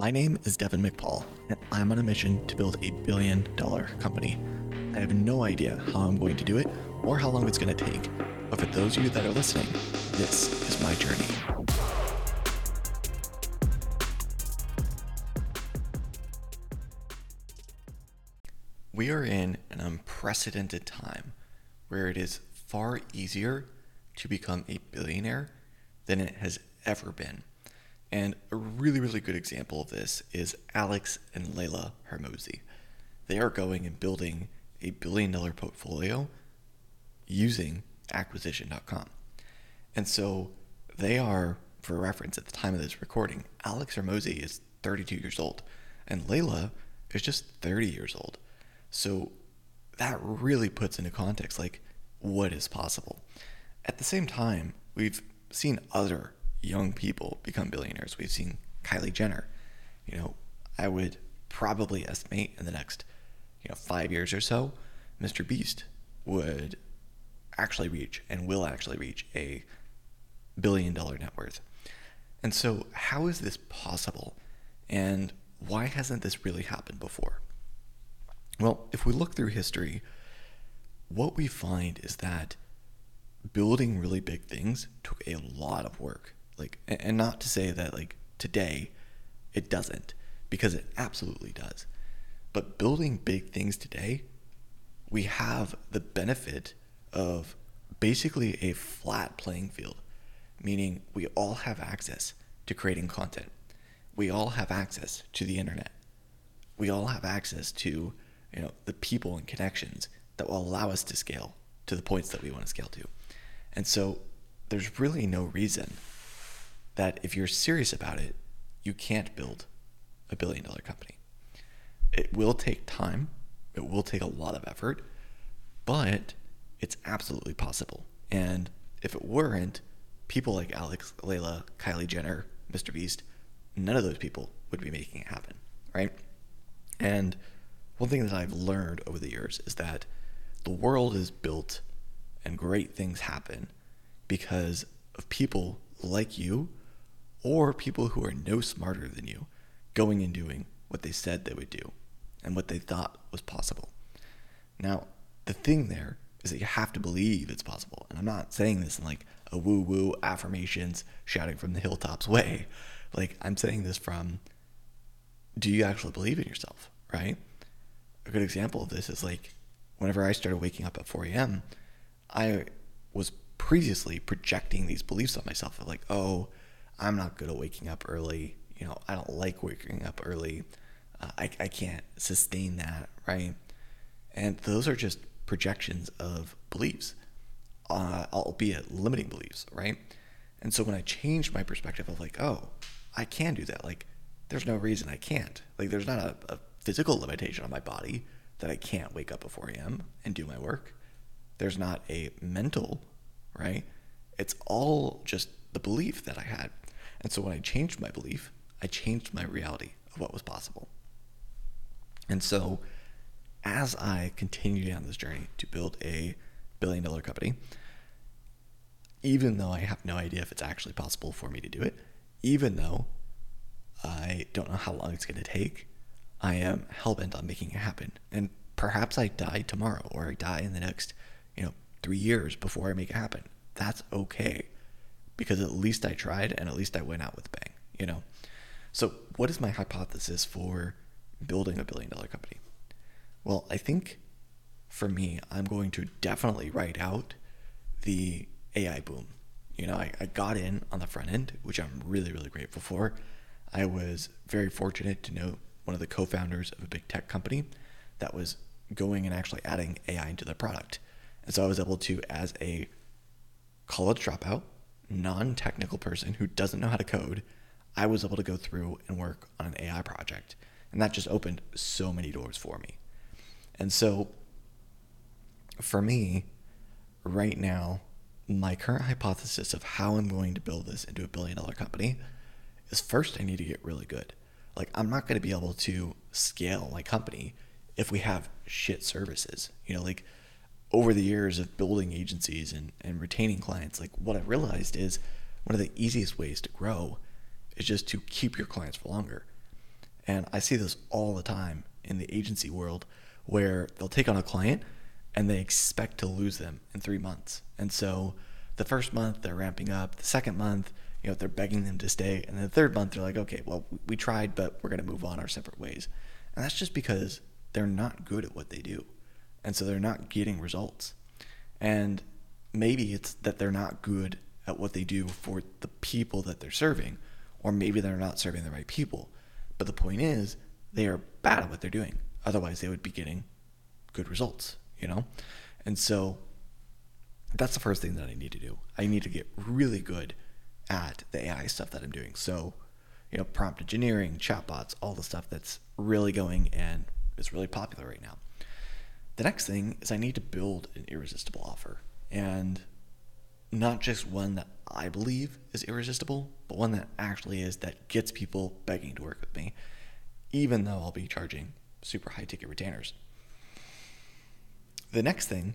My name is Devin McPaul, and I'm on a mission to build a billion dollar company. I have no idea how I'm going to do it or how long it's going to take, but for those of you that are listening, this is my journey. We are in an unprecedented time where it is far easier to become a billionaire than it has ever been. And a really, really good example of this is Alex and Leila Hormozi. They are going and building a billion dollar portfolio using acquisition.com. And so they are, for reference, at the time of this recording, Alex Hormozi is 32 years old and Leila is just 30 years old. So that really puts into context like what is possible. At the same time, we've seen other young people become billionaires. We've seen Kylie Jenner. You know, I would probably estimate in the next, you know, five years or so, Mr. Beast would actually reach and will actually reach a billion dollar net worth. And so, how is this possible? And why hasn't this really happened before? Well, if we look through history, what we find is that building really big things took a lot of work. Like, and not to say that like today it doesn't, because it absolutely does. But building big things today, we have the benefit of basically a flat playing field, meaning we all have access to creating content. We all have access to the internet. We all have access to, you know, the people and connections that will allow us to scale to the points that we want to scale to. And so there's really no reason that if you're serious about it, you can't build a billion dollar company. It will take time, it will take a lot of effort, but it's absolutely possible. And if it weren't, people like Alex, Leila, Kylie Jenner, Mr. Beast, none of those people would be making it happen, right? And one thing that I've learned over the years is that the world is built and great things happen because of people like you or people who are no smarter than you going and doing what they said they would do and what they thought was possible. Now, the thing there is that you have to believe it's possible. And I'm not saying this in like a woo woo affirmations shouting from the hilltops way. Like, I'm saying this from do you actually believe in yourself, right? A good example of this is like whenever I started waking up at 4 a.m., I was previously projecting these beliefs on myself of like, oh, I'm not good at waking up early. You know, I don't like waking up early. Uh, I, I can't sustain that, right? And those are just projections of beliefs, uh, albeit limiting beliefs, right? And so when I changed my perspective of like, oh, I can do that, like, there's no reason I can't. Like, there's not a, a physical limitation on my body that I can't wake up at 4 a.m. and do my work. There's not a mental, right? It's all just the belief that I had. And so when I changed my belief, I changed my reality of what was possible. And so as I continue down this journey to build a billion dollar company, even though I have no idea if it's actually possible for me to do it, even though I don't know how long it's going to take, I am hell bent on making it happen. And perhaps I die tomorrow or I die in the next, you know, three years before I make it happen. That's okay because at least I tried and at least I went out with bang, you know? So, what is my hypothesis for building a billion dollar company? Well, I think for me, I'm going to definitely write out the AI boom. You know, I, I got in on the front end, which I'm really, really grateful for. I was very fortunate to know one of the co founders of a big tech company that was going and actually adding AI into their product. And so I was able to, as a college dropout, non technical person who doesn't know how to code, I was able to go through and work on an AI project. And that just opened so many doors for me. And so for me, right now, my current hypothesis of how I'm going to build this into a billion dollar company is first, I need to get really good. Like, I'm not going to be able to scale my company if we have shit services. You know, like, over the years of building agencies and, and retaining clients, like what I realized is one of the easiest ways to grow is just to keep your clients for longer. And I see this all the time in the agency world where they'll take on a client and they expect to lose them in three months. And so the first month they're ramping up, the second month, you know, they're begging them to stay. And the third month they're like, okay, well, we tried, but we're going to move on our separate ways. And that's just because they're not good at what they do. And so they're not getting results. And maybe it's that they're not good at what they do for the people that they're serving, or maybe they're not serving the right people. But the point is, they are bad at what they're doing. Otherwise, they would be getting good results, you know? And so that's the first thing that I need to do. I need to get really good at the AI stuff that I'm doing. So, you know, prompt engineering, chatbots, all the stuff that's really going and is really popular right now. The next thing is I need to build an irresistible offer. And not just one that I believe is irresistible, but one that actually is that gets people begging to work with me, even though I'll be charging super high ticket retainers. The next thing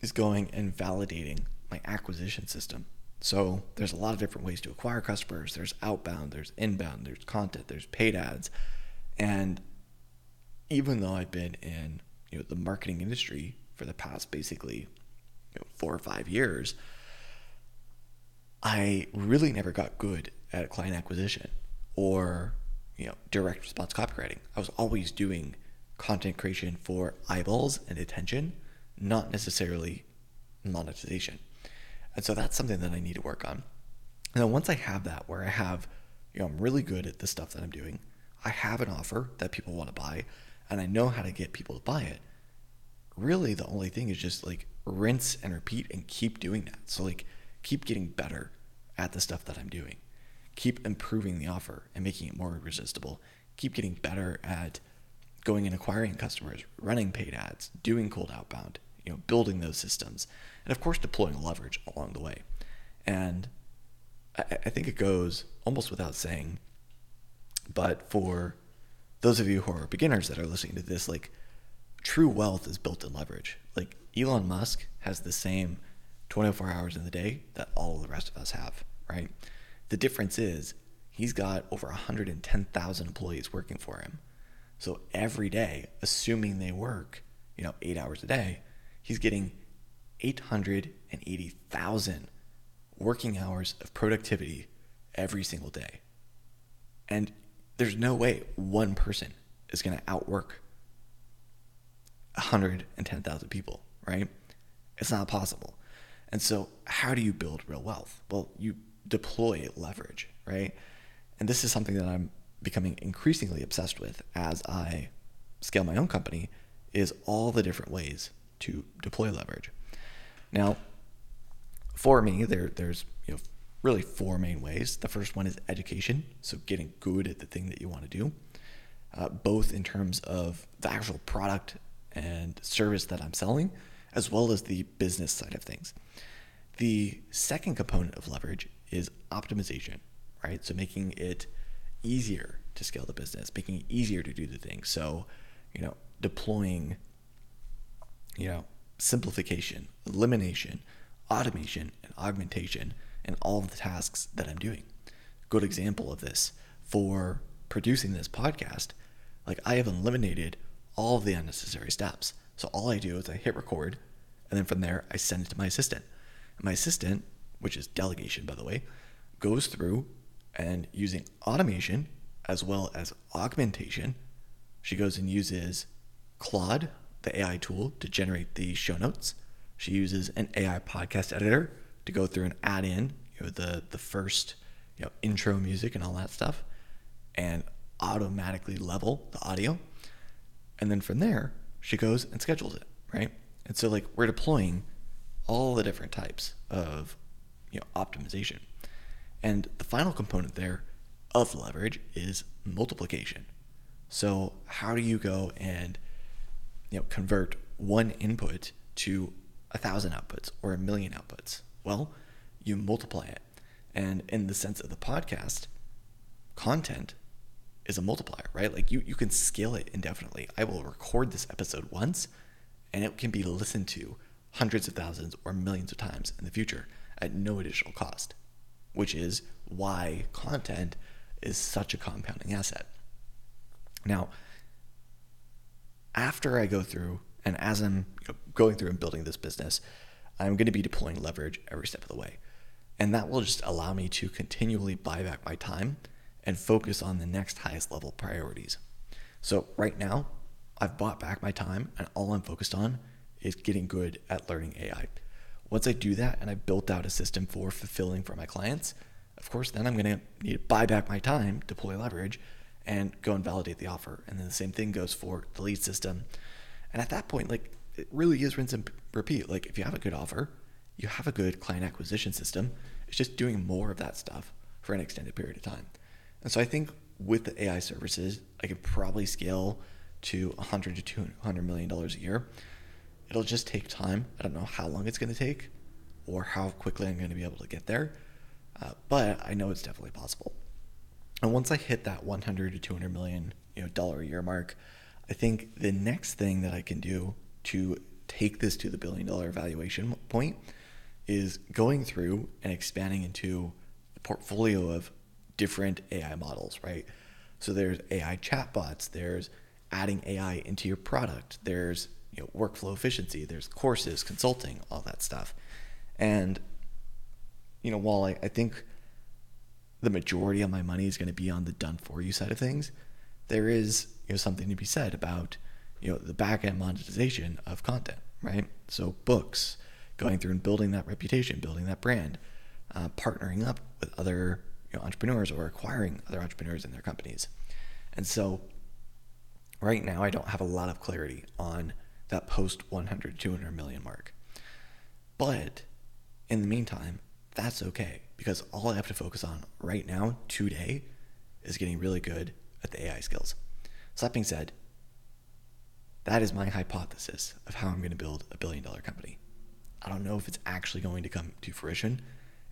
is going and validating my acquisition system. So there's a lot of different ways to acquire customers. There's outbound, there's inbound, there's content, there's paid ads. And even though I've been in you know the marketing industry for the past basically you know, four or five years, I really never got good at client acquisition or you know direct response copywriting. I was always doing content creation for eyeballs and attention, not necessarily monetization. And so that's something that I need to work on. And then once I have that, where I have, you know, I'm really good at the stuff that I'm doing, I have an offer that people want to buy, and I know how to get people to buy it. Really, the only thing is just like rinse and repeat and keep doing that. So, like, keep getting better at the stuff that I'm doing. Keep improving the offer and making it more irresistible. Keep getting better at going and acquiring customers, running paid ads, doing cold outbound, you know, building those systems, and of course deploying leverage along the way. And I, I think it goes almost without saying, but for those of you who are beginners that are listening to this, like true wealth is built in leverage. Like Elon Musk has the same 24 hours in the day that all the rest of us have, right? The difference is he's got over 110,000 employees working for him. So every day, assuming they work, you know, eight hours a day, he's getting 880,000 working hours of productivity every single day. And there's no way one person is going to outwork 110,000 people, right? It's not possible. And so, how do you build real wealth? Well, you deploy leverage, right? And this is something that I'm becoming increasingly obsessed with as I scale my own company is all the different ways to deploy leverage. Now, for me, there there's you know really four main ways. The first one is education, so getting good at the thing that you want to do, uh, both in terms of the actual product and service that I'm selling, as well as the business side of things. The second component of leverage is optimization, right? So making it easier to scale the business, making it easier to do the thing. So, you know, deploying, you know, simplification, elimination, automation, and augmentation in all of the tasks that I'm doing. Good example of this for producing this podcast, like I have eliminated all of the unnecessary steps. So all I do is I hit record, and then from there I send it to my assistant. My assistant, which is delegation by the way, goes through and using automation as well as augmentation, she goes and uses Claude, the AI tool, to generate the show notes. She uses an AI podcast editor to go through and add in you know, the the first you know intro music and all that stuff, and automatically level the audio. And then from there, she goes and schedules it, right? And so like we're deploying all the different types of you know optimization. And the final component there of leverage is multiplication. So how do you go and you know convert one input to a thousand outputs or a million outputs? Well, you multiply it. And in the sense of the podcast, content is a multiplier, right? Like you, you can scale it indefinitely. I will record this episode once and it can be listened to hundreds of thousands or millions of times in the future at no additional cost, which is why content is such a compounding asset. Now, after I go through and as I'm going through and building this business, I'm going to be deploying leverage every step of the way. And that will just allow me to continually buy back my time and focus on the next highest level priorities. So, right now, I've bought back my time, and all I'm focused on is getting good at learning AI. Once I do that and I've built out a system for fulfilling for my clients, of course, then I'm going to need to buy back my time, deploy leverage, and go and validate the offer. And then the same thing goes for the lead system. And at that point, like it really is rinse and repeat. Like if you have a good offer, you have a good client acquisition system. It's just doing more of that stuff for an extended period of time. And so I think with the AI services, I could probably scale to 100 to 200 million dollars a year. It'll just take time. I don't know how long it's going to take or how quickly I'm going to be able to get there, uh, but I know it's definitely possible. And once I hit that 100 to 200 million you know dollar a year mark, I think the next thing that I can do to take this to the billion dollar valuation point is going through and expanding into a portfolio of different AI models, right? So there's AI chatbots, there's adding AI into your product, there's you know, workflow efficiency, there's courses, consulting, all that stuff. And you know, while I, I think the majority of my money is going to be on the done for you side of things, there is you know something to be said about you know the back end monetization of content, right? So books, going through and building that reputation, building that brand, uh, partnering up with other you know, entrepreneurs or acquiring other entrepreneurs in their companies. And so right now I don't have a lot of clarity on that post 100 200 million mark. But in the meantime, that's okay because all I have to focus on right now today is getting really good at the AI skills. So that being said, that is my hypothesis of how I'm going to build a billion dollar company. I don't know if it's actually going to come to fruition,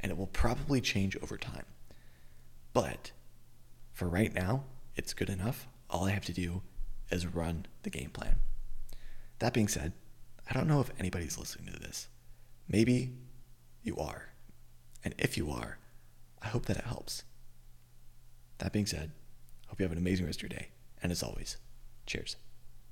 and it will probably change over time. But for right now, it's good enough. All I have to do is run the game plan. That being said, I don't know if anybody's listening to this. Maybe you are. And if you are, I hope that it helps. That being said, hope you have an amazing rest of your day. And as always, cheers.